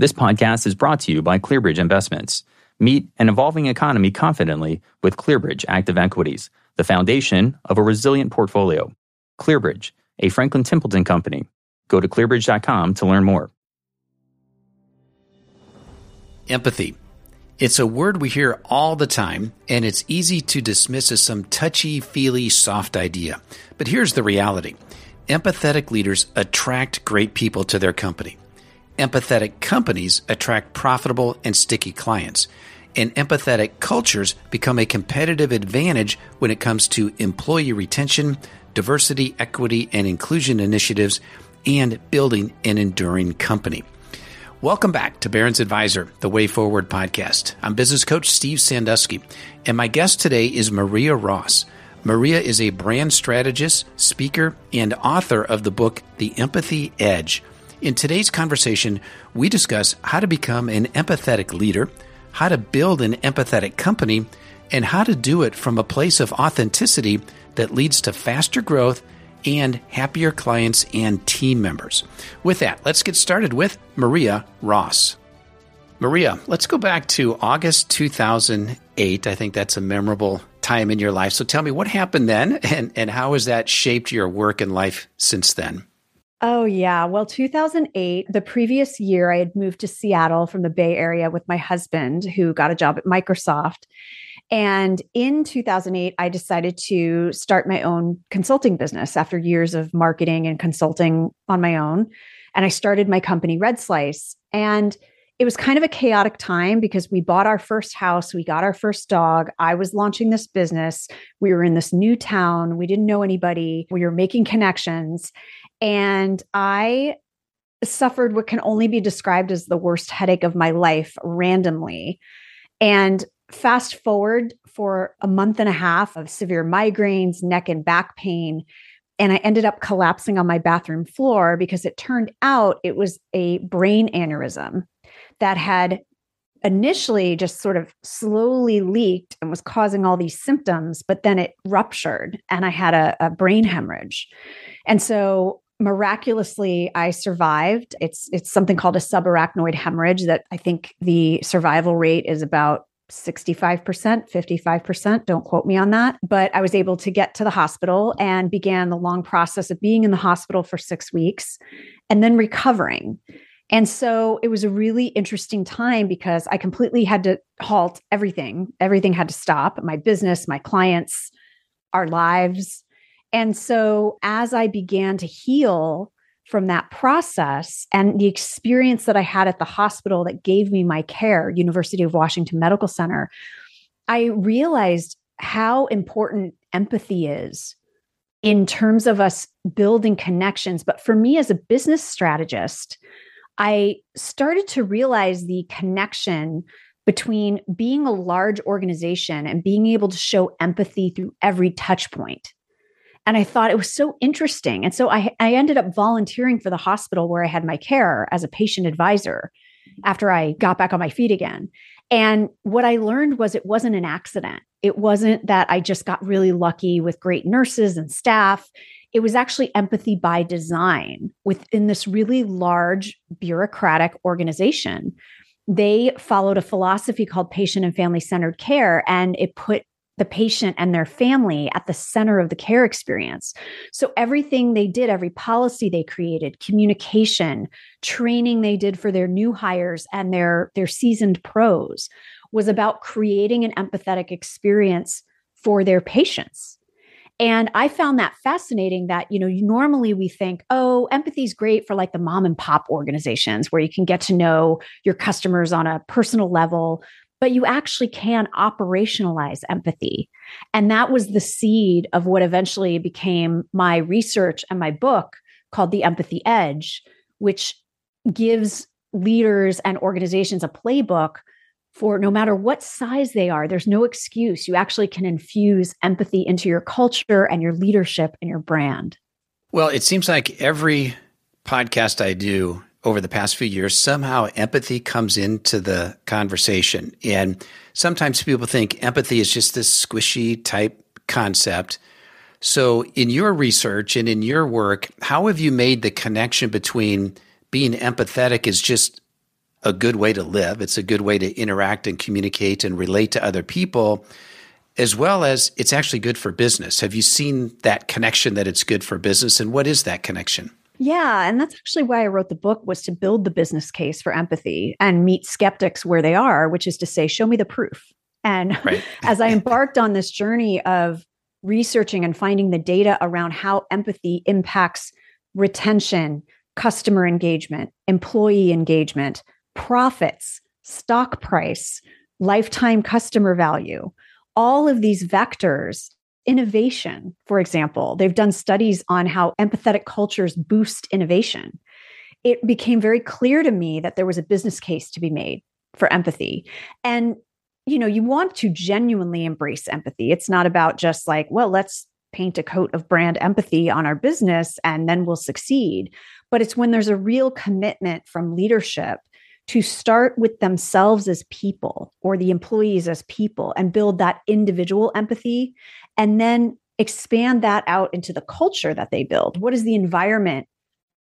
This podcast is brought to you by ClearBridge Investments. Meet an evolving economy confidently with ClearBridge Active Equities, the foundation of a resilient portfolio. ClearBridge, a Franklin Templeton company. Go to clearbridge.com to learn more. Empathy. It's a word we hear all the time, and it's easy to dismiss as some touchy feely soft idea. But here's the reality empathetic leaders attract great people to their company. Empathetic companies attract profitable and sticky clients. And empathetic cultures become a competitive advantage when it comes to employee retention, diversity, equity, and inclusion initiatives, and building an enduring company. Welcome back to Barron's Advisor, the Way Forward podcast. I'm business coach Steve Sanduski, and my guest today is Maria Ross. Maria is a brand strategist, speaker, and author of the book The Empathy Edge in today's conversation, we discuss how to become an empathetic leader, how to build an empathetic company, and how to do it from a place of authenticity that leads to faster growth and happier clients and team members. With that, let's get started with Maria Ross. Maria, let's go back to August 2008. I think that's a memorable time in your life. So tell me what happened then and, and how has that shaped your work and life since then? Oh, yeah. Well, 2008, the previous year, I had moved to Seattle from the Bay Area with my husband, who got a job at Microsoft. And in 2008, I decided to start my own consulting business after years of marketing and consulting on my own. And I started my company, Red Slice. And it was kind of a chaotic time because we bought our first house, we got our first dog. I was launching this business. We were in this new town. We didn't know anybody. We were making connections. And I suffered what can only be described as the worst headache of my life randomly. And fast forward for a month and a half of severe migraines, neck and back pain. And I ended up collapsing on my bathroom floor because it turned out it was a brain aneurysm that had initially just sort of slowly leaked and was causing all these symptoms, but then it ruptured and I had a, a brain hemorrhage. And so miraculously i survived it's it's something called a subarachnoid hemorrhage that i think the survival rate is about 65%, 55%. Don't quote me on that. But I was able to get to the hospital and began the long process of being in the hospital for six weeks and then recovering. And so it was a really interesting time because I completely had to halt everything. Everything had to stop my business, my clients, our lives. And so as I began to heal from that process and the experience that I had at the hospital that gave me my care, University of Washington Medical Center, I realized how important empathy is in terms of us building connections. But for me as a business strategist, I started to realize the connection between being a large organization and being able to show empathy through every touch point. And I thought it was so interesting. And so I, I ended up volunteering for the hospital where I had my care as a patient advisor after I got back on my feet again. And what I learned was it wasn't an accident. It wasn't that I just got really lucky with great nurses and staff. It was actually empathy by design within this really large bureaucratic organization. They followed a philosophy called patient and family centered care, and it put the patient and their family at the center of the care experience. So everything they did, every policy they created, communication, training they did for their new hires and their their seasoned pros was about creating an empathetic experience for their patients. And I found that fascinating that, you know, normally we think, oh, empathy is great for like the mom and pop organizations where you can get to know your customers on a personal level, but you actually can operationalize empathy. And that was the seed of what eventually became my research and my book called The Empathy Edge, which gives leaders and organizations a playbook for no matter what size they are, there's no excuse. You actually can infuse empathy into your culture and your leadership and your brand. Well, it seems like every podcast I do over the past few years, somehow empathy comes into the conversation. And sometimes people think empathy is just this squishy type concept. So, in your research and in your work, how have you made the connection between being empathetic is just a good way to live. It's a good way to interact and communicate and relate to other people, as well as it's actually good for business. Have you seen that connection that it's good for business? And what is that connection? Yeah, and that's actually why I wrote the book was to build the business case for empathy and meet skeptics where they are, which is to say, show me the proof. And right. as I embarked on this journey of researching and finding the data around how empathy impacts retention, customer engagement, employee engagement, profits, stock price, lifetime customer value, all of these vectors innovation, for example. They've done studies on how empathetic cultures boost innovation. It became very clear to me that there was a business case to be made for empathy. And you know, you want to genuinely embrace empathy. It's not about just like, well, let's paint a coat of brand empathy on our business and then we'll succeed. But it's when there's a real commitment from leadership to start with themselves as people or the employees as people and build that individual empathy and then expand that out into the culture that they build. What is the environment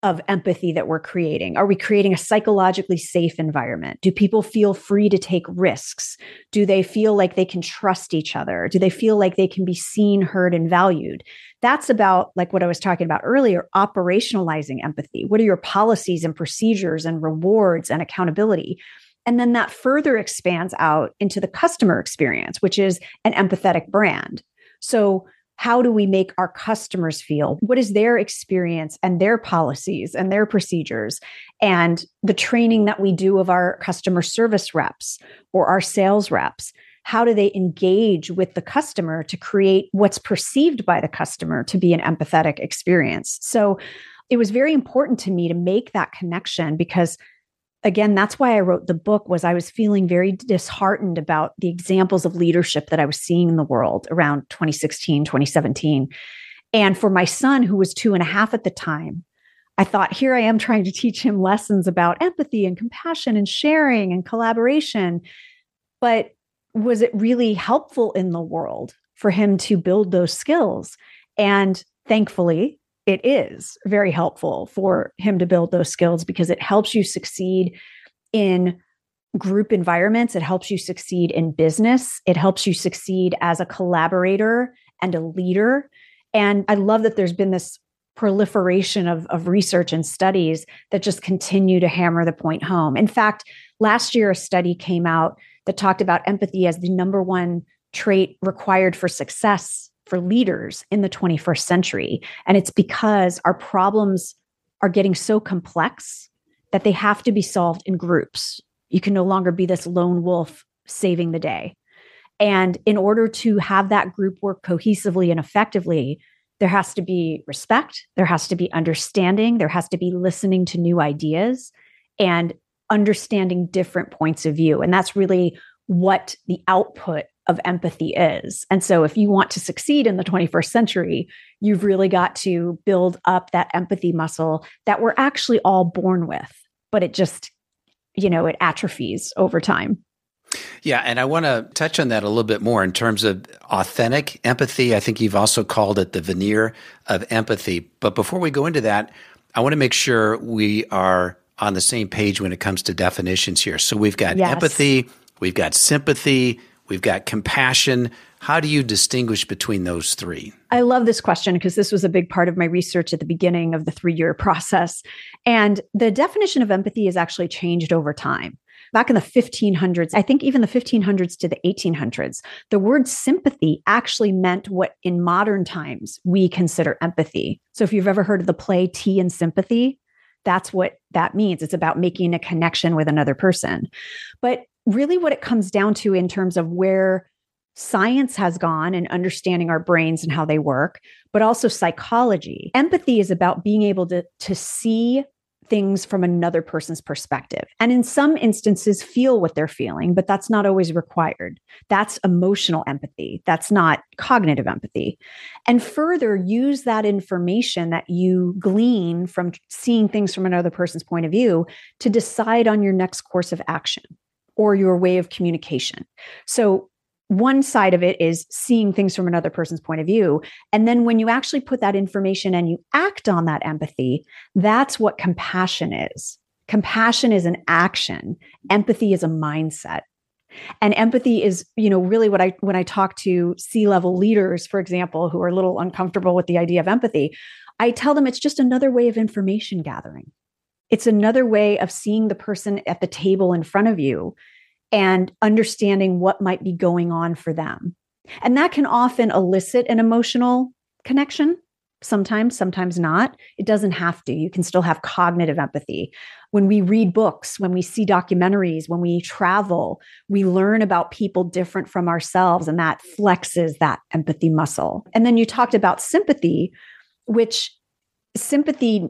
of empathy that we're creating? Are we creating a psychologically safe environment? Do people feel free to take risks? Do they feel like they can trust each other? Do they feel like they can be seen, heard, and valued? That's about, like what I was talking about earlier, operationalizing empathy. What are your policies and procedures and rewards and accountability? And then that further expands out into the customer experience, which is an empathetic brand. So, how do we make our customers feel? What is their experience and their policies and their procedures? And the training that we do of our customer service reps or our sales reps. How do they engage with the customer to create what's perceived by the customer to be an empathetic experience? So it was very important to me to make that connection because again that's why i wrote the book was i was feeling very disheartened about the examples of leadership that i was seeing in the world around 2016 2017 and for my son who was two and a half at the time i thought here i am trying to teach him lessons about empathy and compassion and sharing and collaboration. But was it really helpful in the world for him to build those skills? And thankfully it is very helpful for him to build those skills because it helps you succeed in group environments. It helps you succeed in business. It helps you succeed as a collaborator and a leader. And I love that there's been this proliferation of, of research and studies that just continue to hammer the point home. In fact, last year, a study came out that talked about empathy as the number one trait required for success for leaders in the 21st century. And it's because our problems are getting so complex that they have to be solved in groups. You can no longer be this lone wolf saving the day. And in order to have that group work cohesively and effectively, there has to be respect, there has to be understanding, there has to be listening to new ideas and understanding different points of view. And that's really what the output of empathy is. And so, if you want to succeed in the 21st century, you've really got to build up that empathy muscle that we're actually all born with, but it just, you know, it atrophies over time. Yeah, and I want to touch on that a little bit more in terms of authentic empathy. I think you've also called it the veneer of empathy. But before we go into that, I want to make sure we are on the same page when it comes to definitions here. So we've got yes. empathy, we've got sympathy, We've got compassion. How do you distinguish between those three? I love this question because this was a big part of my research at the beginning of the three year process. And the definition of empathy has actually changed over time. Back in the 1500s, I think even the 1500s to the 1800s, the word sympathy actually meant what in modern times we consider empathy. So if you've ever heard of the play Tea and Sympathy, that's what that means. It's about making a connection with another person. But really what it comes down to in terms of where science has gone and understanding our brains and how they work, but also psychology. Empathy is about being able to, to see things from another person's perspective. And in some instances, feel what they're feeling, but that's not always required. That's emotional empathy. That's not cognitive empathy. And further, use that information that you glean from seeing things from another person's point of view to decide on your next course of action or your way of communication. So, one side of it is seeing things from another person's point of view. And then when you actually put that information and you act on that empathy, that's what compassion is. Compassion is an action. Empathy is a mindset. And empathy is, you know, really what I when I talk to C-level leaders, for example, who are a little uncomfortable with the idea of empathy, I tell them it's just another way of information gathering. It's another way of seeing the person at the table in front of you and understanding what might be going on for them. And that can often elicit an emotional connection. Sometimes, sometimes not. It doesn't have to. You can still have cognitive empathy. When we read books, when we see documentaries, when we travel, we learn about people different from ourselves, and that flexes that empathy muscle. And then you talked about sympathy, which sympathy,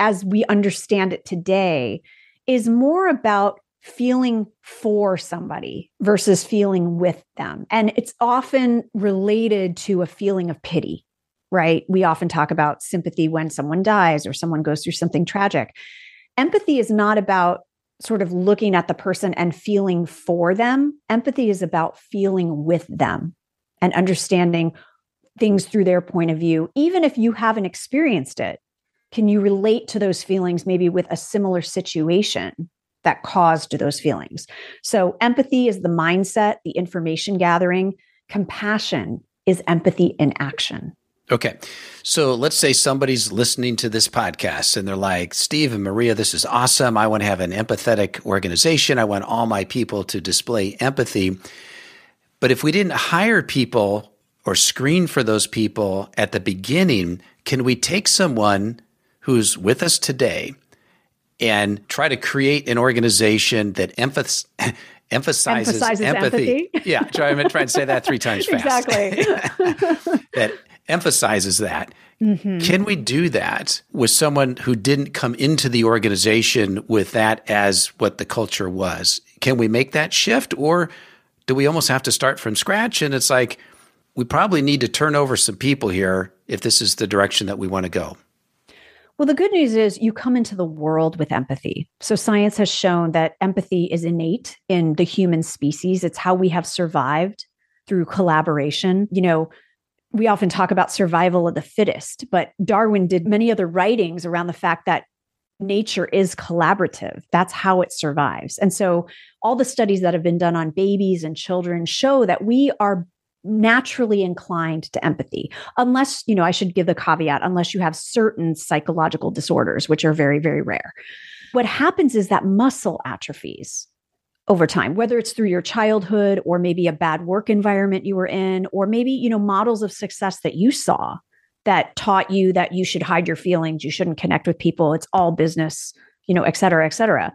as we understand it today, is more about feeling for somebody versus feeling with them. And it's often related to a feeling of pity, right? We often talk about sympathy when someone dies or someone goes through something tragic. Empathy is not about sort of looking at the person and feeling for them. Empathy is about feeling with them and understanding things through their point of view, even if you haven't experienced it. Can you relate to those feelings maybe with a similar situation that caused those feelings. So, empathy is the mindset, the information gathering. Compassion is empathy in action. Okay. So let's say somebody's listening to this podcast and they're like, Steve and Maria, this is awesome. I want to have an empathetic organization. I want all my people to display empathy. But if we didn't hire people or screen for those people at the beginning, can we take someone who's with us today and try to create an organization that emphasizes emphasizes, emphasizes empathy. empathy. yeah, try, I'm trying to say that three times fast. Exactly. that emphasizes that. Mm-hmm. Can we do that with someone who didn't come into the organization with that as what the culture was? Can we make that shift or do we almost have to start from scratch? And it's like, we probably need to turn over some people here if this is the direction that we want to go. Well, the good news is you come into the world with empathy. So, science has shown that empathy is innate in the human species. It's how we have survived through collaboration. You know, we often talk about survival of the fittest, but Darwin did many other writings around the fact that nature is collaborative. That's how it survives. And so, all the studies that have been done on babies and children show that we are naturally inclined to empathy unless you know i should give the caveat unless you have certain psychological disorders which are very very rare. What happens is that muscle atrophies over time whether it's through your childhood or maybe a bad work environment you were in or maybe you know models of success that you saw that taught you that you should hide your feelings you shouldn't connect with people it's all business you know et cetera et cetera.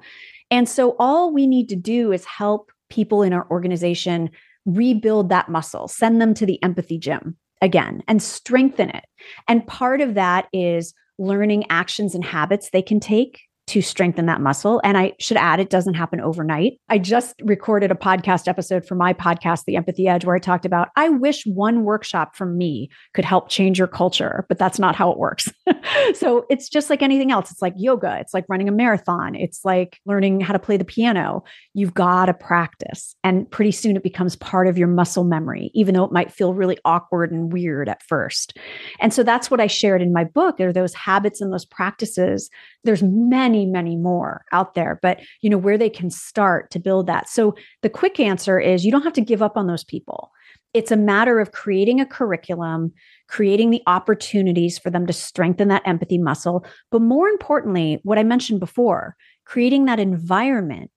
And so all we need to do is help people in our organization rebuild that muscle, send them to the empathy gym again and strengthen it. And part of that is learning actions and habits they can take to strengthen that muscle. And I should add, it doesn't happen overnight. I just recorded a podcast episode for my podcast, The Empathy Edge, where I talked about I wish one workshop from me could help change your culture, but that's not how it works. so it's just like anything else. It's like yoga, it's like running a marathon, it's like learning how to play the piano. You've got to practice. And pretty soon it becomes part of your muscle memory, even though it might feel really awkward and weird at first. And so that's what I shared in my book. There are those habits and those practices. There's many many, many more out there, but you know, where they can start to build that. So the quick answer is you don't have to give up on those people. It's a matter of creating a curriculum, creating the opportunities for them to strengthen that empathy muscle. But more importantly, what I mentioned before, creating that environment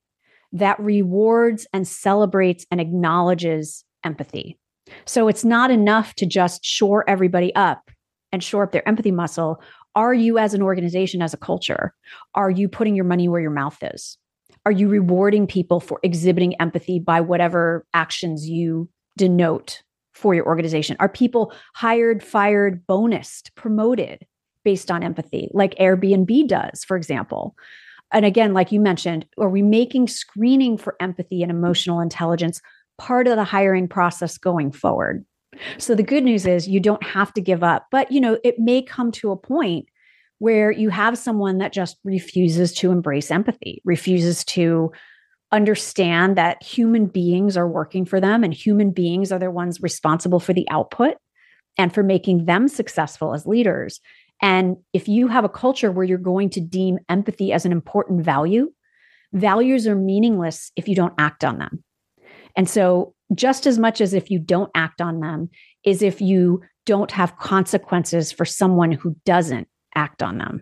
that rewards and celebrates and acknowledges empathy. So it's not enough to just shore everybody up and shore up their empathy muscle are you as an organization as a culture are you putting your money where your mouth is? Are you rewarding people for exhibiting empathy by whatever actions you denote for your organization? Are people hired fired bonused promoted based on empathy like airbnb does for example? And again like you mentioned are we making screening for empathy and emotional intelligence part of the hiring process going forward so the good news is you don't have to give up, but you know, it may come to a point where you have someone that just refuses to embrace empathy, refuses to understand that human beings are working for them and human beings are the ones responsible for the output and for making them successful as leaders. And if you have a culture where you're going to deem empathy as an important value, values are meaningless if you don't act on them. And so, just as much as if you don't act on them, is if you don't have consequences for someone who doesn't act on them.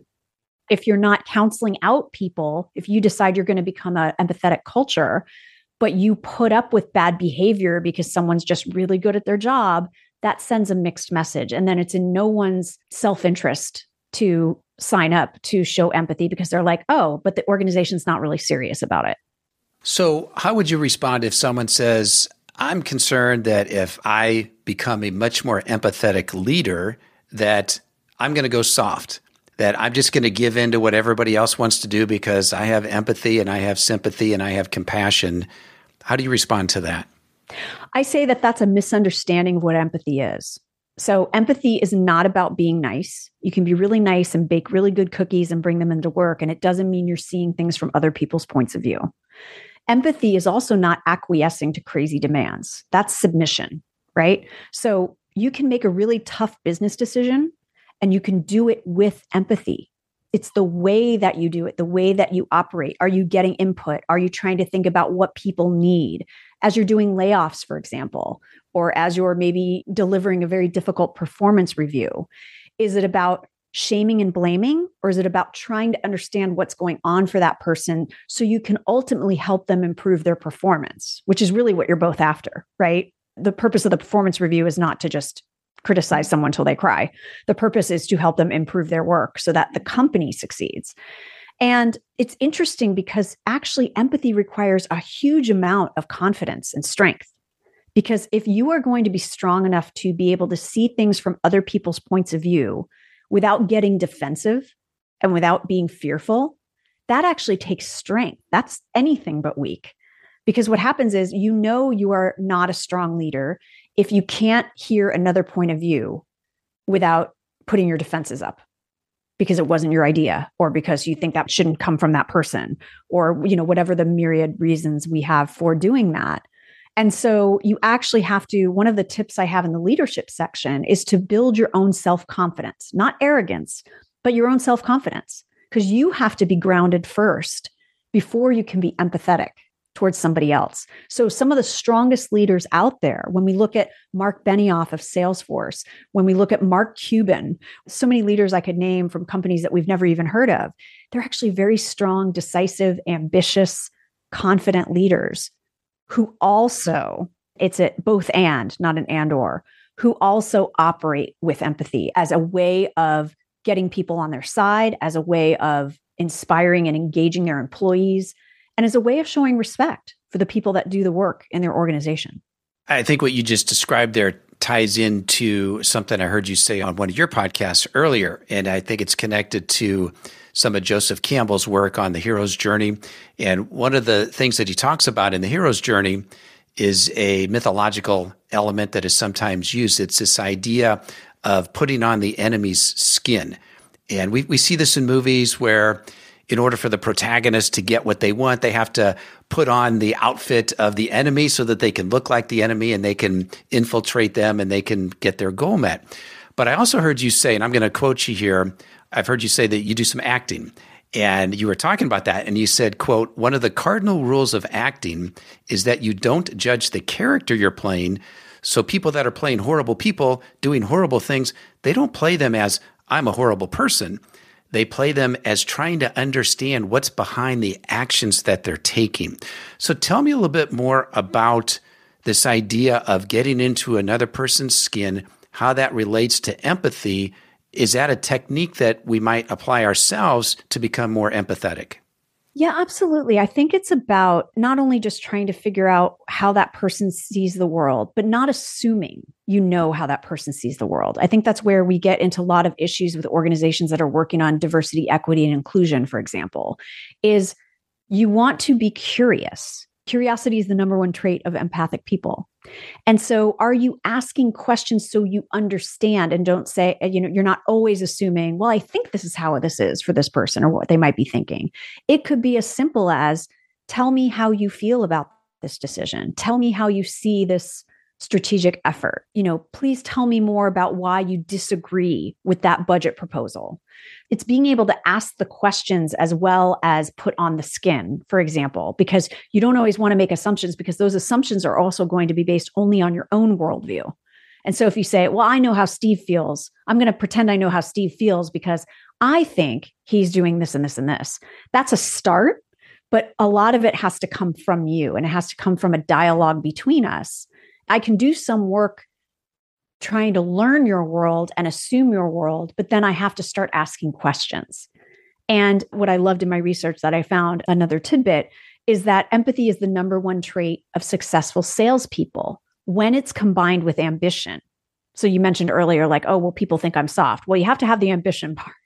If you're not counseling out people, if you decide you're going to become an empathetic culture, but you put up with bad behavior because someone's just really good at their job, that sends a mixed message. And then it's in no one's self interest to sign up to show empathy because they're like, oh, but the organization's not really serious about it. So, how would you respond if someone says, I'm concerned that if I become a much more empathetic leader, that I'm going to go soft, that I'm just going to give in to what everybody else wants to do because I have empathy and I have sympathy and I have compassion. How do you respond to that? I say that that's a misunderstanding of what empathy is. So, empathy is not about being nice. You can be really nice and bake really good cookies and bring them into work, and it doesn't mean you're seeing things from other people's points of view. Empathy is also not acquiescing to crazy demands. That's submission, right? So you can make a really tough business decision and you can do it with empathy. It's the way that you do it, the way that you operate. Are you getting input? Are you trying to think about what people need as you're doing layoffs, for example, or as you're maybe delivering a very difficult performance review? Is it about shaming and blaming, or is it about trying to understand what's going on for that person so you can ultimately help them improve their performance, which is really what you're both after, right? The purpose of the performance review is not to just criticize someone till they cry. The purpose is to help them improve their work so that the company succeeds. And it's interesting because actually empathy requires a huge amount of confidence and strength. Because if you are going to be strong enough to be able to see things from other people's points of view, without getting defensive and without being fearful, that actually takes strength. That's anything but weak. Because what happens is you know you are not a strong leader if you can't hear another point of view without putting your defenses up because it wasn't your idea or because you think that shouldn't come from that person or you know whatever the myriad reasons we have for doing that and so you actually have to, one of the tips I have in the leadership section is to build your own self confidence, not arrogance, but your own self confidence, because you have to be grounded first before you can be empathetic towards somebody else. So some of the strongest leaders out there, when we look at Mark Benioff of Salesforce, when we look at Mark Cuban, so many leaders I could name from companies that we've never even heard of, they're actually very strong, decisive, ambitious, confident leaders who also, it's a both and, not an and or, who also operate with empathy as a way of getting people on their side, as a way of inspiring and engaging their employees, and as a way of showing respect for the people that do the work in their organization. I think what you just described there ties into something I heard you say on one of your podcasts earlier. And I think it's connected to some of Joseph Campbell's work on the hero's journey. And one of the things that he talks about in the hero's journey is a mythological element that is sometimes used. It's this idea of putting on the enemy's skin. And we, we see this in movies where, in order for the protagonist to get what they want, they have to put on the outfit of the enemy so that they can look like the enemy and they can infiltrate them and they can get their goal met. But I also heard you say, and I'm going to quote you here I've heard you say that you do some acting. And you were talking about that and you said quote one of the cardinal rules of acting is that you don't judge the character you're playing. So people that are playing horrible people doing horrible things they don't play them as i'm a horrible person they play them as trying to understand what's behind the actions that they're taking so tell me a little bit more about this idea of getting into another person's skin how that relates to empathy is that a technique that we might apply ourselves to become more empathetic? Yeah, absolutely. I think it's about not only just trying to figure out how that person sees the world, but not assuming you know how that person sees the world. I think that's where we get into a lot of issues with organizations that are working on diversity, equity, and inclusion, for example, is you want to be curious. Curiosity is the number one trait of empathic people. And so are you asking questions so you understand and don't say, uh, you know, you're not always assuming, well, I think this is how this is for this person or what they might be thinking. It could be as simple as tell me how you feel about this decision. Tell me how you see this strategic effort. You know, please tell me more about why you disagree with that budget proposal. It's being able to ask the questions as well as put on the skin, for example, because you don't always want to make assumptions because those assumptions are also going to be based only on your own worldview. And so if you say, well, I know how Steve feels, I'm going to pretend I know how Steve feels because I think he's doing this and this and this. That's a start, but a lot of it has to come from you and it has to come from a dialogue between us. I can do some work trying to learn your world and assume your world, but then I have to start asking questions. And what I loved in my research that I found another tidbit is that empathy is the number one trait of successful salespeople when it's combined with ambition. So you mentioned earlier, like, oh, well, people think I'm soft. Well, you have to have the ambition part.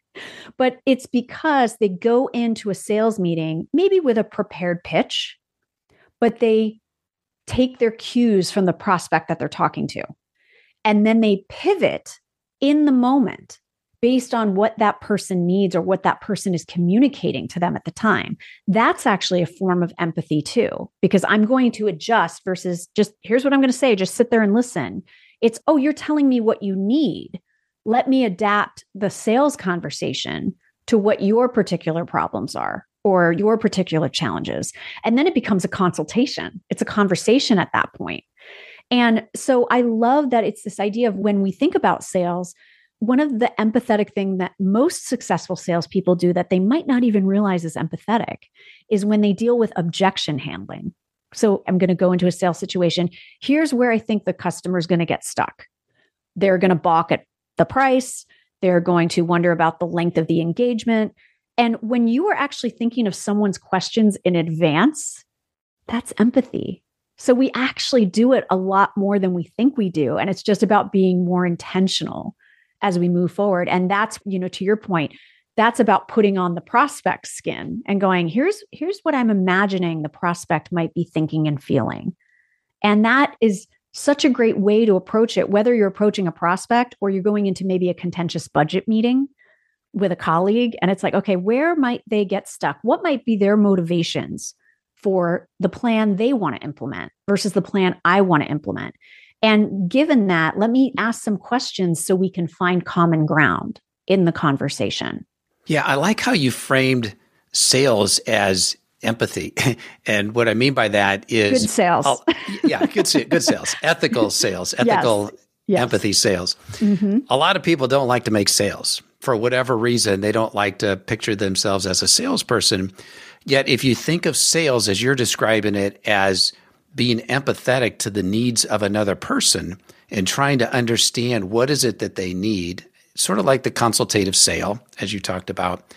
But it's because they go into a sales meeting, maybe with a prepared pitch, but they take their cues from the prospect that they're talking to. And then they pivot in the moment based on what that person needs or what that person is communicating to them at the time. That's actually a form of empathy too, because I'm going to adjust versus just here's what I'm going to say, just sit there and listen. It's, oh, you're telling me what you need. Let me adapt the sales conversation to what your particular problems are or your particular challenges. And then it becomes a consultation, it's a conversation at that point. And so I love that it's this idea of when we think about sales, one of the empathetic thing that most successful salespeople do that they might not even realize is empathetic is when they deal with objection handling. So I'm going to go into a sales situation. Here's where I think the customer is going to get stuck. They're going to balk at the price. They're going to wonder about the length of the engagement. And when you are actually thinking of someone's questions in advance, that's empathy. So we actually do it a lot more than we think we do. And it's just about being more intentional as we move forward. And that's, you know, to your point, that's about putting on the prospect skin and going, here's here's what I'm imagining the prospect might be thinking and feeling. And that is such a great way to approach it, whether you're approaching a prospect or you're going into maybe a contentious budget meeting with a colleague. And it's like, okay, where might they get stuck? What might be their motivations? for the plan they want to implement versus the plan I want to implement. And given that, let me ask some questions so we can find common ground in the conversation. Yeah, I like how you framed sales as empathy. And what I mean by that is good sales. yeah, good, good sales, ethical sales, ethical yes. Yes. empathy sales. Mm-hmm. A lot of people don't like to make sales for whatever reason. They don't like to picture themselves as a salesperson. Yet, if you think of sales as you're describing it as being empathetic to the needs of another person and trying to understand what is it that they need, sort of like the consultative sale, as you talked about,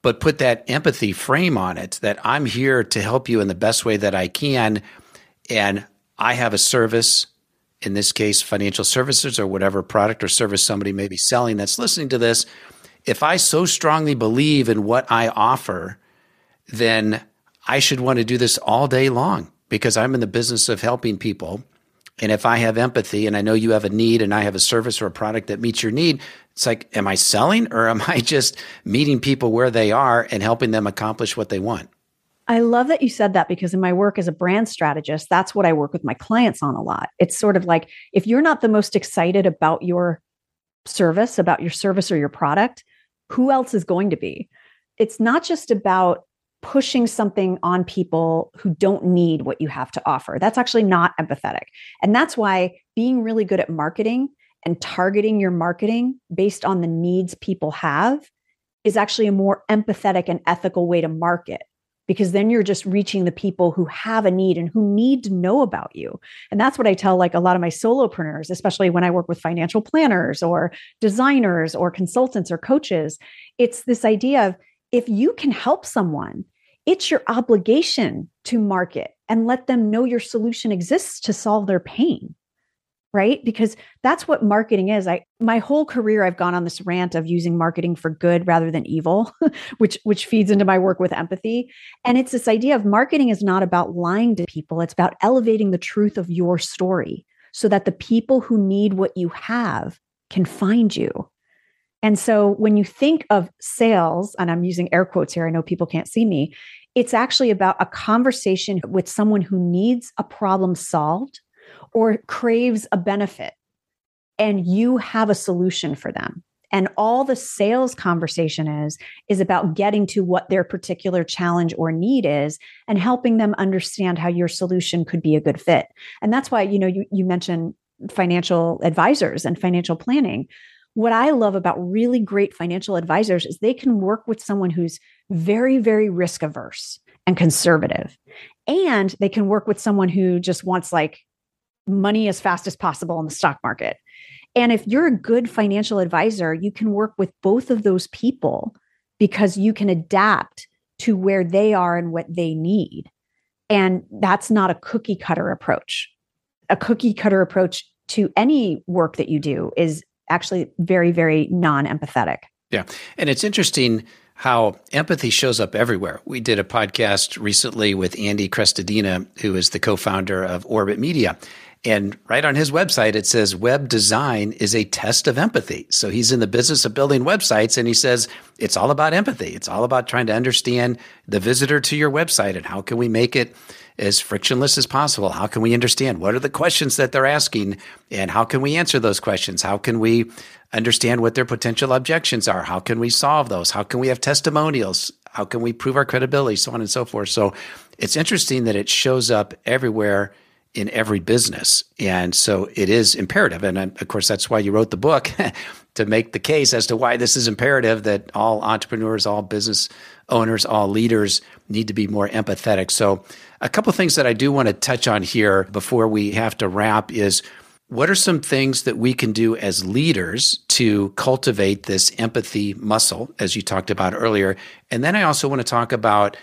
but put that empathy frame on it that I'm here to help you in the best way that I can. And I have a service, in this case, financial services or whatever product or service somebody may be selling that's listening to this. If I so strongly believe in what I offer, then I should want to do this all day long because I'm in the business of helping people. And if I have empathy and I know you have a need and I have a service or a product that meets your need, it's like, am I selling or am I just meeting people where they are and helping them accomplish what they want? I love that you said that because in my work as a brand strategist, that's what I work with my clients on a lot. It's sort of like if you're not the most excited about your service, about your service or your product, who else is going to be? It's not just about pushing something on people who don't need what you have to offer. That's actually not empathetic. And that's why being really good at marketing and targeting your marketing based on the needs people have is actually a more empathetic and ethical way to market because then you're just reaching the people who have a need and who need to know about you. And that's what I tell like a lot of my solopreneurs, especially when I work with financial planners or designers or consultants or coaches. It's this idea of if you can help someone it's your obligation to market and let them know your solution exists to solve their pain right? Because that's what marketing is. I my whole career i've gone on this rant of using marketing for good rather than evil which which feeds into my work with empathy. And it's this idea of marketing is not about lying to people. It's about elevating the truth of your story so that the people who need what you have can find you. And so when you think of sales, and I'm using air quotes here, I know people can't see me, it's actually about a conversation with someone who needs a problem solved or craves a benefit and you have a solution for them. And all the sales conversation is is about getting to what their particular challenge or need is and helping them understand how your solution could be a good fit. And that's why you know you, you mentioned financial advisors and financial planning. What i love about really great financial advisors is they can work with someone who's very very risk averse and conservative. And they can work with someone who just wants like money as fast as possible in the stock market and if you're a good financial advisor, you can work with both of those people because you can adapt to where they are and what they need. And that's not a cookie cutter approach. A cookie cutter approach to any work that you do is actually very, very non empathetic. Yeah. And it's interesting how empathy shows up everywhere. We did a podcast recently with Andy Crestodina, who is the co founder of Orbit Media. And right on his website, it says web design is a test of empathy. So he's in the business of building websites and he says it's all about empathy. It's all about trying to understand the visitor to your website and how can we make it as frictionless as possible? How can we understand what are the questions that they're asking and how can we answer those questions? How can we understand what their potential objections are? How can we solve those? How can we have testimonials? How can we prove our credibility? So on and so forth. So it's interesting that it shows up everywhere in every business. And so it is imperative. And uh, of course, that's why you wrote the book to make the case as to why this is imperative that all entrepreneurs, all business owners, all leaders need to be more empathetic. So, a couple things that I do want to touch on here before we have to wrap is what are some things that we can do as leaders to cultivate this empathy muscle, as you talked about earlier? And then I also want to talk about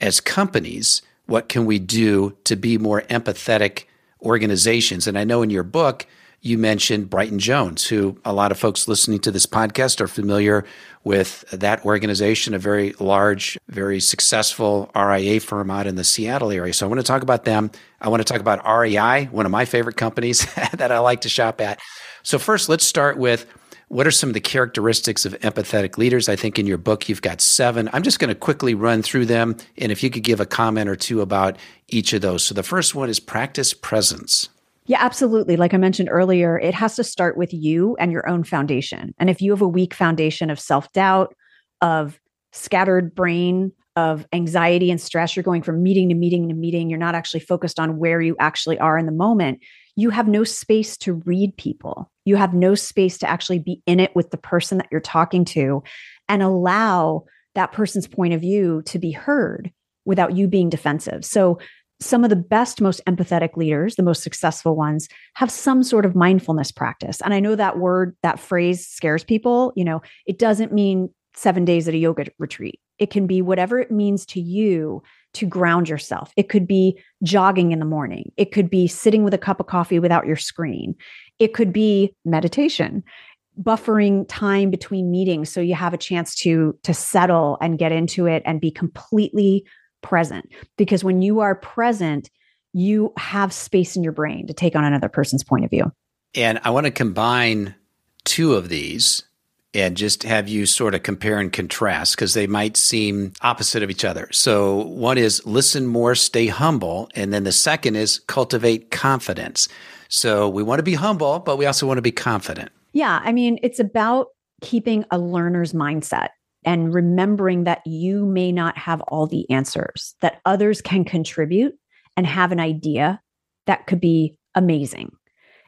as companies what can we do to be more empathetic organizations? And I know in your book, you mentioned Brighton Jones, who a lot of folks listening to this podcast are familiar with that organization, a very large, very successful RIA firm out in the Seattle area. So I want to talk about them. I want to talk about REI, one of my favorite companies that I like to shop at. So, first, let's start with what are some of the characteristics of empathetic leaders? I think in your book you've got seven. I'm just going to quickly run through them. And if you could give a comment or two about each of those. So the first one is practice presence. Yeah, absolutely. Like I mentioned earlier, it has to start with you and your own foundation. And if you have a weak foundation of self doubt, of scattered brain, of anxiety and stress, you're going from meeting to meeting to meeting, you're not actually focused on where you actually are in the moment, you have no space to read people. You have no space to actually be in it with the person that you're talking to and allow that person's point of view to be heard without you being defensive. So, some of the best, most empathetic leaders, the most successful ones, have some sort of mindfulness practice. And I know that word, that phrase scares people. You know, it doesn't mean seven days at a yoga retreat. It can be whatever it means to you to ground yourself. It could be jogging in the morning. It could be sitting with a cup of coffee without your screen. It could be meditation, buffering time between meetings so you have a chance to to settle and get into it and be completely present. Because when you are present, you have space in your brain to take on another person's point of view. And I want to combine two of these and just have you sort of compare and contrast because they might seem opposite of each other. So, one is listen more, stay humble. And then the second is cultivate confidence. So, we want to be humble, but we also want to be confident. Yeah. I mean, it's about keeping a learner's mindset and remembering that you may not have all the answers, that others can contribute and have an idea that could be amazing.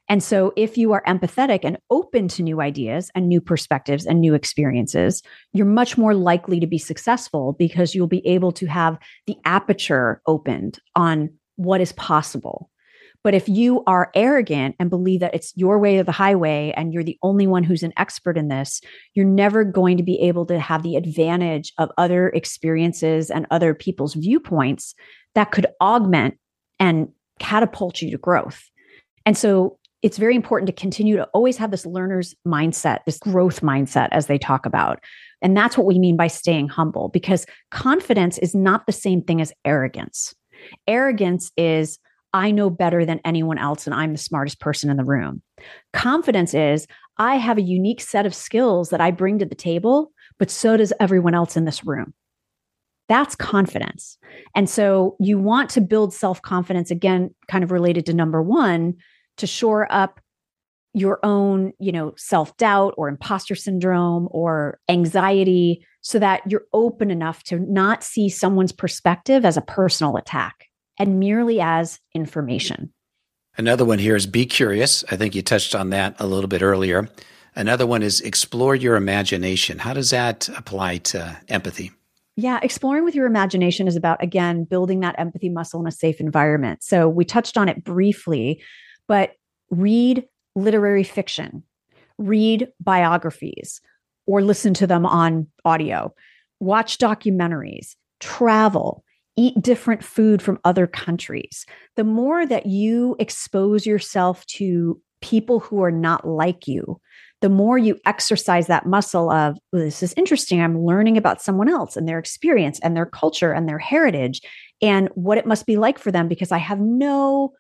And so, if you are empathetic and open to new ideas and new perspectives and new experiences, you're much more likely to be successful because you'll be able to have the aperture opened on what is possible. But if you are arrogant and believe that it's your way or the highway and you're the only one who's an expert in this, you're never going to be able to have the advantage of other experiences and other people's viewpoints that could augment and catapult you to growth. And so it's very important to continue to always have this learner's mindset, this growth mindset, as they talk about. And that's what we mean by staying humble, because confidence is not the same thing as arrogance. Arrogance is, I know better than anyone else and I'm the smartest person in the room. Confidence is, I have a unique set of skills that I bring to the table, but so does everyone else in this room. That's confidence. And so you want to build self confidence, again, kind of related to number one, to shore up your own, you know, self-doubt or imposter syndrome or anxiety so that you're open enough to not see someone's perspective as a personal attack and merely as information. Another one here is be curious. I think you touched on that a little bit earlier. Another one is explore your imagination. How does that apply to empathy? Yeah, exploring with your imagination is about, again, building that empathy muscle in a safe environment. So we touched on it briefly, but read literary fiction, read biographies, or listen to them on audio, watch documentaries, travel, eat different food from other countries. The more that you expose yourself to people who are not like you, the more you exercise that muscle of, this is interesting. I'm learning about someone else and their experience and their culture and their heritage and what it must be like for them because I have no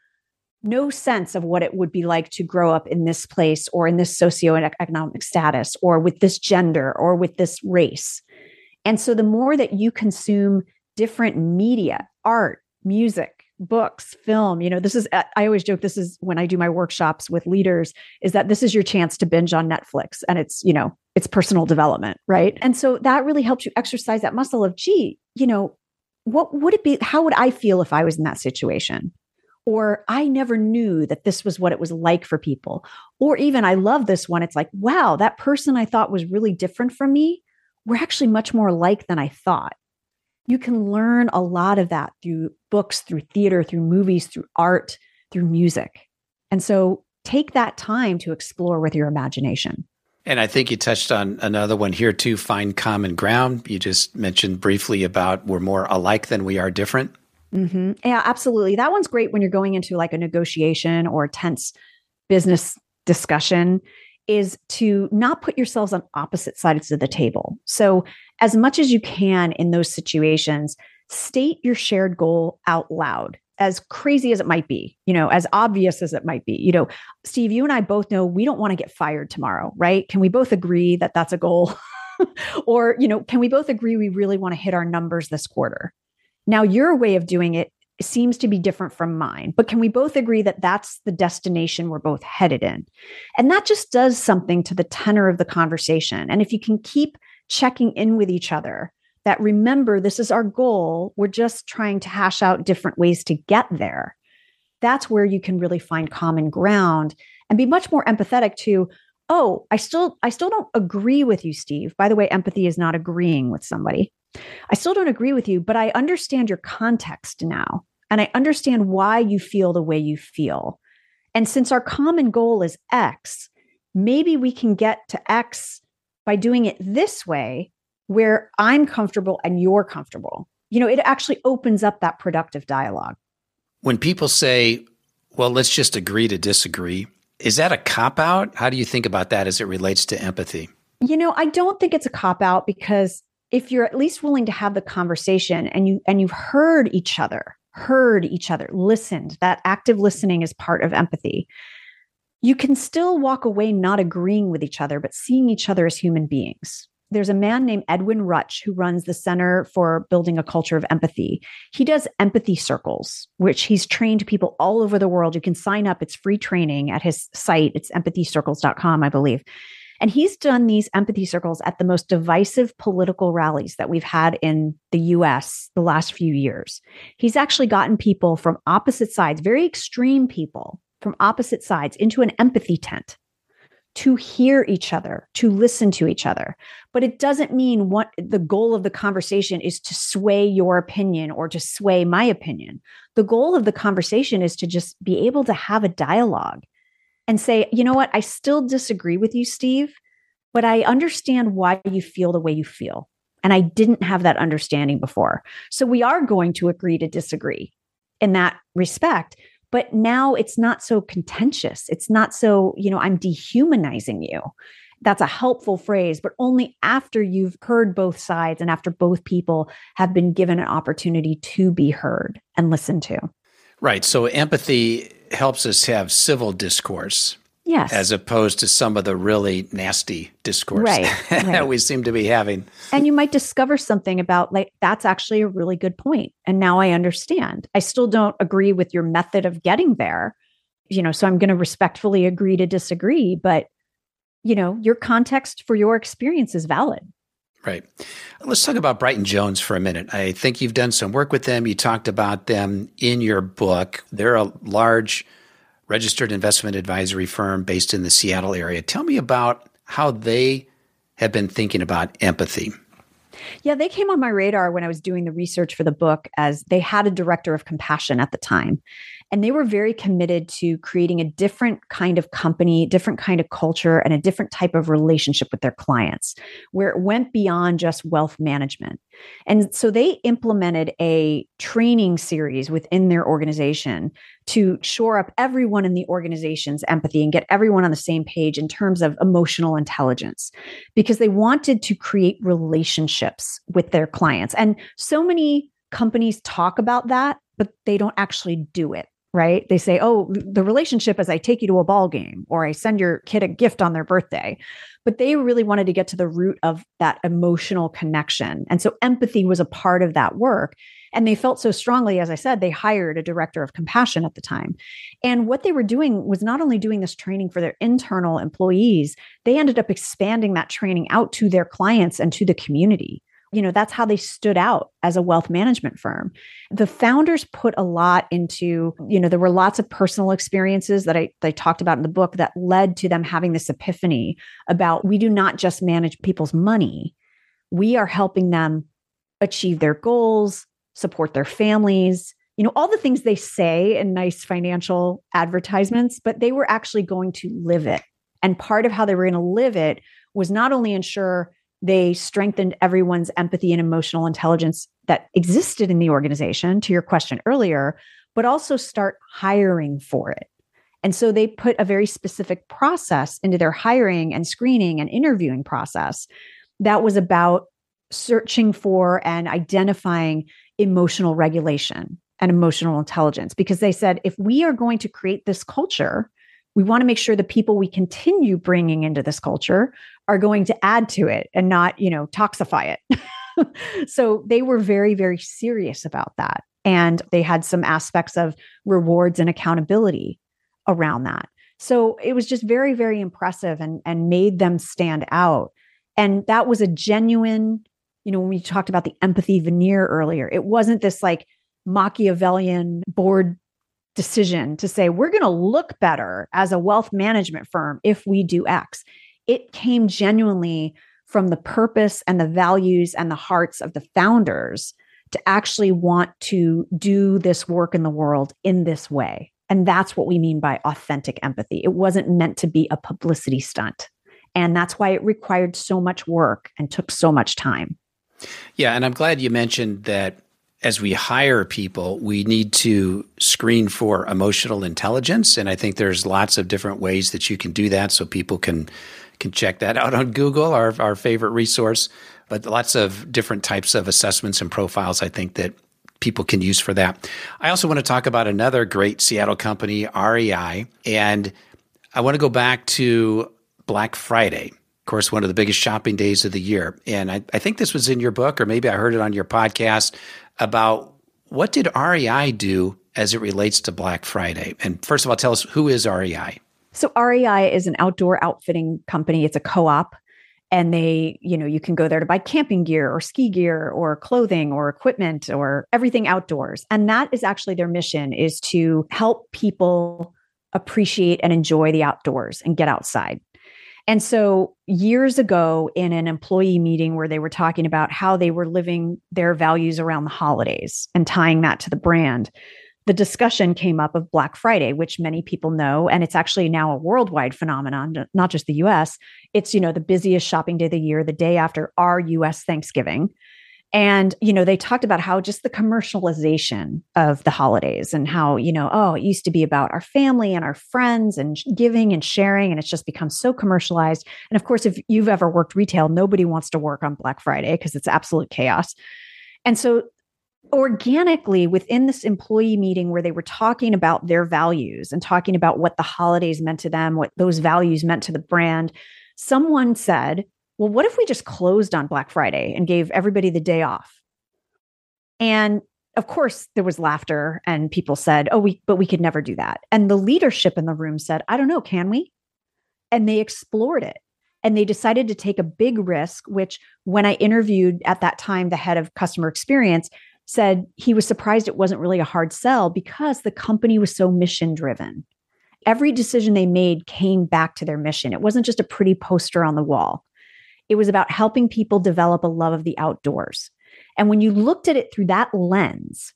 no sense of what it would be like to grow up in this place or in this socioeconomic status or with this gender or with this race. And so the more that you consume different media, art, music, books, film, you know, this is, I always joke, this is when I do my workshops with leaders, is that this is your chance to binge on Netflix and it's, you know, it's personal development, right? And so that really helps you exercise that muscle of, gee, you know, what would it be? How would I feel if I was in that situation? Or I never knew that this was what it was like for people. Or even I love this one. It's like, wow, that person I thought was really different from me, we're actually much more alike than I thought. You can learn a lot of that through books, through theater, through movies, through art, through music. And so take that time to explore with your imagination. And I think you touched on another one here too find common ground. You just mentioned briefly about we're more alike than we are different. Mm-hmm. Yeah, absolutely. That one's great when you're going into like a negotiation or a tense business discussion is to not put yourselves on opposite sides of the table. So, as much as you can in those situations, state your shared goal out loud, as crazy as it might be, you know, as obvious as it might be. You know, Steve, you and I both know we don't want to get fired tomorrow, right? Can we both agree that that's a goal? or, you know, can we both agree we really want to hit our numbers this quarter? Now, your way of doing it seems to be different from mine, but can we both agree that that's the destination we're both headed in? And that just does something to the tenor of the conversation. And if you can keep checking in with each other, that remember, this is our goal, we're just trying to hash out different ways to get there. That's where you can really find common ground and be much more empathetic to oh i still i still don't agree with you steve by the way empathy is not agreeing with somebody I still don't agree with you, but I understand your context now. And I understand why you feel the way you feel. And since our common goal is X, maybe we can get to X by doing it this way where I'm comfortable and you're comfortable. You know, it actually opens up that productive dialogue. When people say, well, let's just agree to disagree, is that a cop out? How do you think about that as it relates to empathy? You know, I don't think it's a cop out because if you're at least willing to have the conversation and you and you've heard each other heard each other listened that active listening is part of empathy you can still walk away not agreeing with each other but seeing each other as human beings there's a man named Edwin Rutsch who runs the Center for Building a Culture of Empathy. He does empathy circles, which he's trained people all over the world. You can sign up, it's free training at his site. It's empathycircles.com, I believe. And he's done these empathy circles at the most divisive political rallies that we've had in the US the last few years. He's actually gotten people from opposite sides, very extreme people from opposite sides, into an empathy tent to hear each other, to listen to each other. But it doesn't mean what the goal of the conversation is to sway your opinion or to sway my opinion. The goal of the conversation is to just be able to have a dialogue and say, you know what, I still disagree with you, Steve, but I understand why you feel the way you feel. And I didn't have that understanding before. So we are going to agree to disagree in that respect. But now it's not so contentious. It's not so, you know, I'm dehumanizing you. That's a helpful phrase, but only after you've heard both sides and after both people have been given an opportunity to be heard and listened to. Right. So empathy helps us have civil discourse. Yes. As opposed to some of the really nasty discourse right, that we seem to be having. And you might discover something about, like, that's actually a really good point. And now I understand. I still don't agree with your method of getting there. You know, so I'm going to respectfully agree to disagree, but, you know, your context for your experience is valid. Right. Let's talk about Brighton Jones for a minute. I think you've done some work with them. You talked about them in your book. They're a large registered investment advisory firm based in the Seattle area. Tell me about how they have been thinking about empathy. Yeah, they came on my radar when I was doing the research for the book as they had a director of compassion at the time. And they were very committed to creating a different kind of company, different kind of culture, and a different type of relationship with their clients, where it went beyond just wealth management. And so they implemented a training series within their organization to shore up everyone in the organization's empathy and get everyone on the same page in terms of emotional intelligence, because they wanted to create relationships with their clients. And so many companies talk about that, but they don't actually do it right? They say, oh, the relationship is I take you to a ball game or I send your kid a gift on their birthday. But they really wanted to get to the root of that emotional connection. And so empathy was a part of that work. And they felt so strongly, as I said, they hired a director of compassion at the time. And what they were doing was not only doing this training for their internal employees, they ended up expanding that training out to their clients and to the community you know that's how they stood out as a wealth management firm. The founders put a lot into you know there were lots of personal experiences that i they talked about in the book that led to them having this epiphany about we do not just manage people's money. We are helping them achieve their goals support their families you know all the things they say in nice financial advertisements but they were actually going to live it. And part of how they were going to live it was not only ensure they strengthened everyone's empathy and emotional intelligence that existed in the organization, to your question earlier, but also start hiring for it. And so they put a very specific process into their hiring and screening and interviewing process that was about searching for and identifying emotional regulation and emotional intelligence because they said if we are going to create this culture we want to make sure the people we continue bringing into this culture are going to add to it and not, you know, toxify it. so they were very, very serious about that. And they had some aspects of rewards and accountability around that. So it was just very, very impressive and, and made them stand out. And that was a genuine, you know, when we talked about the empathy veneer earlier, it wasn't this like Machiavellian board decision to say, we're going to look better as a wealth management firm if we do X it came genuinely from the purpose and the values and the hearts of the founders to actually want to do this work in the world in this way. And that's what we mean by authentic empathy. It wasn't meant to be a publicity stunt. And that's why it required so much work and took so much time. Yeah. And I'm glad you mentioned that as we hire people, we need to screen for emotional intelligence. And I think there's lots of different ways that you can do that so people can can check that out on Google, our, our favorite resource. But lots of different types of assessments and profiles, I think, that people can use for that. I also want to talk about another great Seattle company, REI. And I want to go back to Black Friday. Course, one of the biggest shopping days of the year. And I, I think this was in your book, or maybe I heard it on your podcast about what did REI do as it relates to Black Friday? And first of all, tell us who is REI? So REI is an outdoor outfitting company. It's a co-op and they, you know, you can go there to buy camping gear or ski gear or clothing or equipment or everything outdoors. And that is actually their mission is to help people appreciate and enjoy the outdoors and get outside. And so years ago in an employee meeting where they were talking about how they were living their values around the holidays and tying that to the brand, the discussion came up of Black Friday, which many people know, and it's actually now a worldwide phenomenon, not just the US. It's, you know, the busiest shopping day of the year, the day after our US Thanksgiving. And, you know, they talked about how just the commercialization of the holidays and how, you know, oh, it used to be about our family and our friends and giving and sharing. And it's just become so commercialized. And of course, if you've ever worked retail, nobody wants to work on Black Friday because it's absolute chaos. And so organically within this employee meeting where they were talking about their values and talking about what the holidays meant to them, what those values meant to the brand, someone said, Well, what if we just closed on Black Friday and gave everybody the day off? And of course, there was laughter, and people said, Oh, we, but we could never do that. And the leadership in the room said, I don't know, can we? And they explored it and they decided to take a big risk which when i interviewed at that time the head of customer experience said he was surprised it wasn't really a hard sell because the company was so mission driven every decision they made came back to their mission it wasn't just a pretty poster on the wall it was about helping people develop a love of the outdoors and when you looked at it through that lens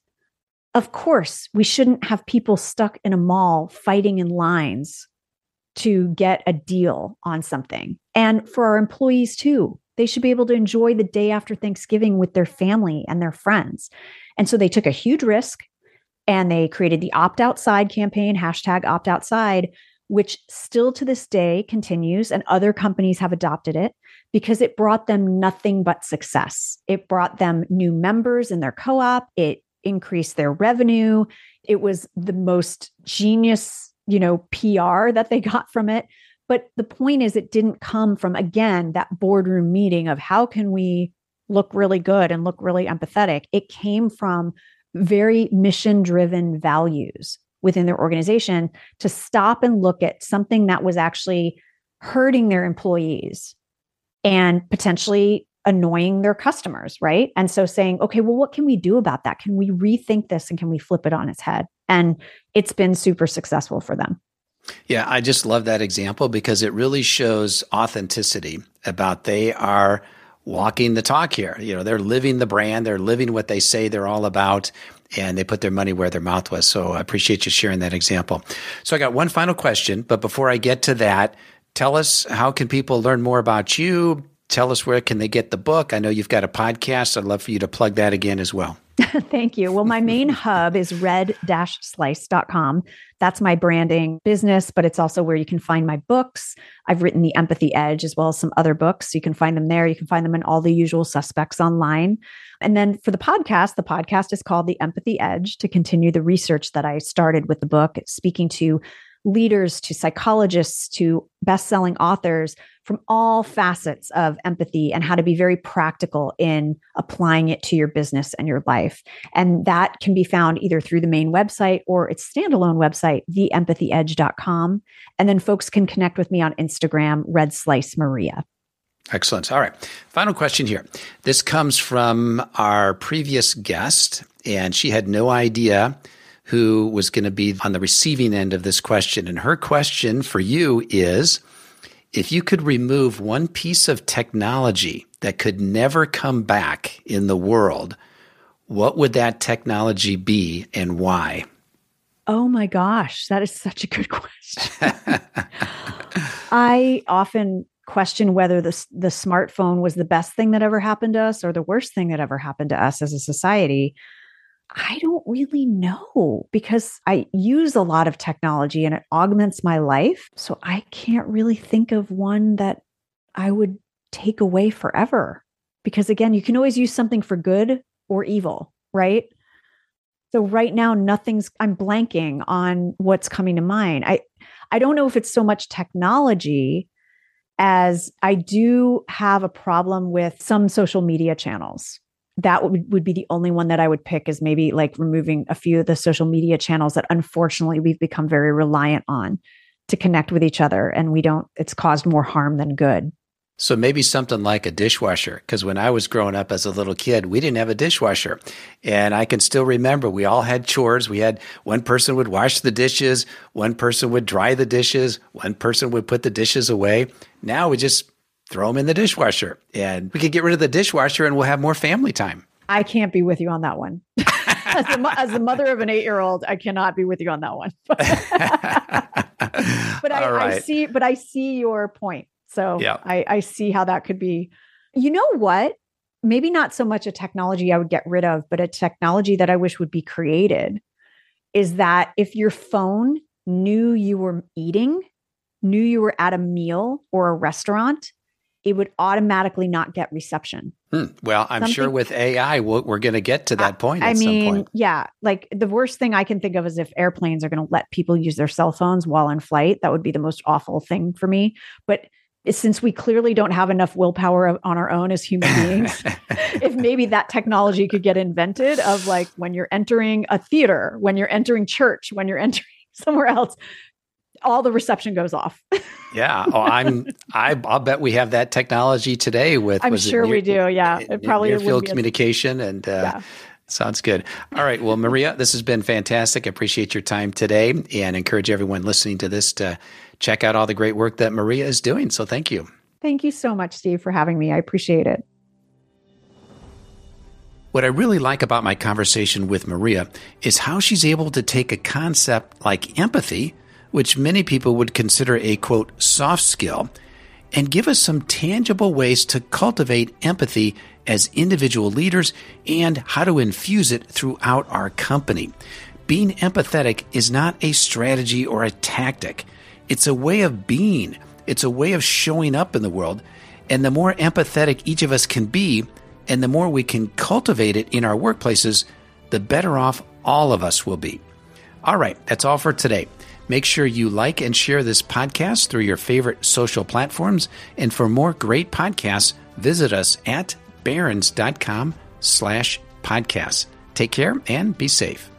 of course we shouldn't have people stuck in a mall fighting in lines to get a deal on something. And for our employees too, they should be able to enjoy the day after Thanksgiving with their family and their friends. And so they took a huge risk and they created the opt outside campaign, hashtag opt outside, which still to this day continues. And other companies have adopted it because it brought them nothing but success. It brought them new members in their co op, it increased their revenue. It was the most genius you know, PR that they got from it. But the point is, it didn't come from, again, that boardroom meeting of how can we look really good and look really empathetic. It came from very mission driven values within their organization to stop and look at something that was actually hurting their employees and potentially annoying their customers, right? And so saying, okay, well, what can we do about that? Can we rethink this and can we flip it on its head? And it's been super successful for them. Yeah, I just love that example because it really shows authenticity about they are walking the talk here. You know, they're living the brand, they're living what they say they're all about, and they put their money where their mouth was. So I appreciate you sharing that example. So I got one final question, but before I get to that, tell us how can people learn more about you? Tell us where can they get the book? I know you've got a podcast. I'd love for you to plug that again as well. Thank you. Well, my main hub is red-slice.com. That's my branding business, but it's also where you can find my books. I've written The Empathy Edge as well as some other books. You can find them there. You can find them in all the usual suspects online. And then for the podcast, the podcast is called The Empathy Edge to continue the research that I started with the book, speaking to leaders to psychologists to best-selling authors from all facets of empathy and how to be very practical in applying it to your business and your life. And that can be found either through the main website or its standalone website, theempathyedge.com. And then folks can connect with me on Instagram, Red Slice Maria. Excellent. All right. Final question here. This comes from our previous guest, and she had no idea who was going to be on the receiving end of this question. And her question for you is if you could remove one piece of technology that could never come back in the world, what would that technology be and why? Oh my gosh, that is such a good question. I often question whether the, the smartphone was the best thing that ever happened to us or the worst thing that ever happened to us as a society. I don't really know because I use a lot of technology and it augments my life. So I can't really think of one that I would take away forever. Because again, you can always use something for good or evil, right? So right now nothing's I'm blanking on what's coming to mind. I I don't know if it's so much technology as I do have a problem with some social media channels that would, would be the only one that I would pick is maybe like removing a few of the social media channels that unfortunately we've become very reliant on to connect with each other. And we don't, it's caused more harm than good. So maybe something like a dishwasher. Because when I was growing up as a little kid, we didn't have a dishwasher. And I can still remember we all had chores. We had one person would wash the dishes, one person would dry the dishes, one person would put the dishes away. Now we just throw them in the dishwasher and we could get rid of the dishwasher and we'll have more family time. I can't be with you on that one. as, the, as the mother of an eight year old, I cannot be with you on that one. but I, right. I, see, but I see your point. So yeah. I, I see how that could be. You know what? Maybe not so much a technology I would get rid of, but a technology that I wish would be created is that if your phone knew you were eating, knew you were at a meal or a restaurant, it would automatically not get reception. Hmm. Well, I'm Something, sure with AI, we're going to get to that point. I mean, yeah, like the worst thing I can think of is if airplanes are going to let people use their cell phones while in flight. That would be the most awful thing for me. But since we clearly don't have enough willpower on our own as human beings, if maybe that technology could get invented of like when you're entering a theater, when you're entering church, when you're entering somewhere else, all the reception goes off. yeah. Oh, I'm, I, I'll bet we have that technology today with, I'm sure near, we do. Yeah. It probably near field communication and, uh, yeah. Sounds good. All right. Well, Maria, this has been fantastic. I appreciate your time today and encourage everyone listening to this to check out all the great work that Maria is doing. So thank you. Thank you so much, Steve, for having me. I appreciate it. What I really like about my conversation with Maria is how she's able to take a concept like empathy, which many people would consider a quote, soft skill, and give us some tangible ways to cultivate empathy as individual leaders and how to infuse it throughout our company. Being empathetic is not a strategy or a tactic. It's a way of being. It's a way of showing up in the world. And the more empathetic each of us can be, and the more we can cultivate it in our workplaces, the better off all of us will be. All right, that's all for today. Make sure you like and share this podcast through your favorite social platforms. And for more great podcasts, visit us at barrons.com slash podcasts. Take care and be safe.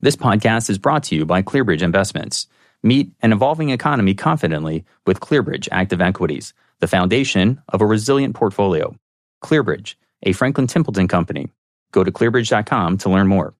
This podcast is brought to you by ClearBridge Investments. Meet an evolving economy confidently with ClearBridge Active Equities, the foundation of a resilient portfolio. ClearBridge, a Franklin Templeton company. Go to clearbridge.com to learn more.